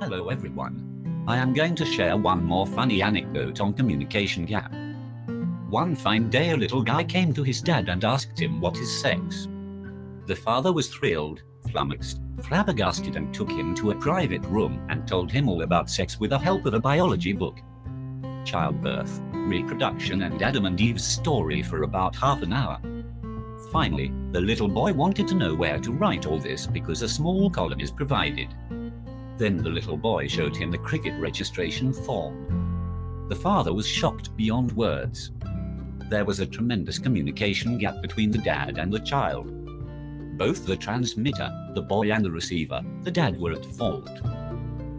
Hello everyone. I am going to share one more funny anecdote on communication gap. One fine day a little guy came to his dad and asked him what is sex. The father was thrilled, flummoxed, flabbergasted and took him to a private room and told him all about sex with the help of a biology book. Childbirth, reproduction and Adam and Eve's story for about half an hour. Finally, the little boy wanted to know where to write all this because a small column is provided. Then the little boy showed him the cricket registration form. The father was shocked beyond words. There was a tremendous communication gap between the dad and the child. Both the transmitter, the boy and the receiver, the dad were at fault.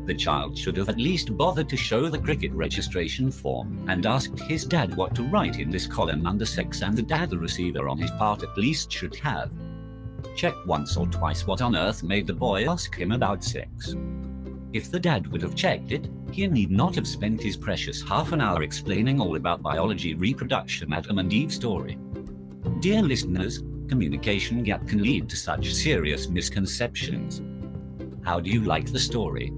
The child should have at least bothered to show the cricket registration form and asked his dad what to write in this column under sex and the dad the receiver on his part at least should have. Check once or twice what on earth made the boy ask him about sex. If the dad would have checked it, he need not have spent his precious half an hour explaining all about biology reproduction Adam and Eve story. Dear listeners, communication gap can lead to such serious misconceptions. How do you like the story?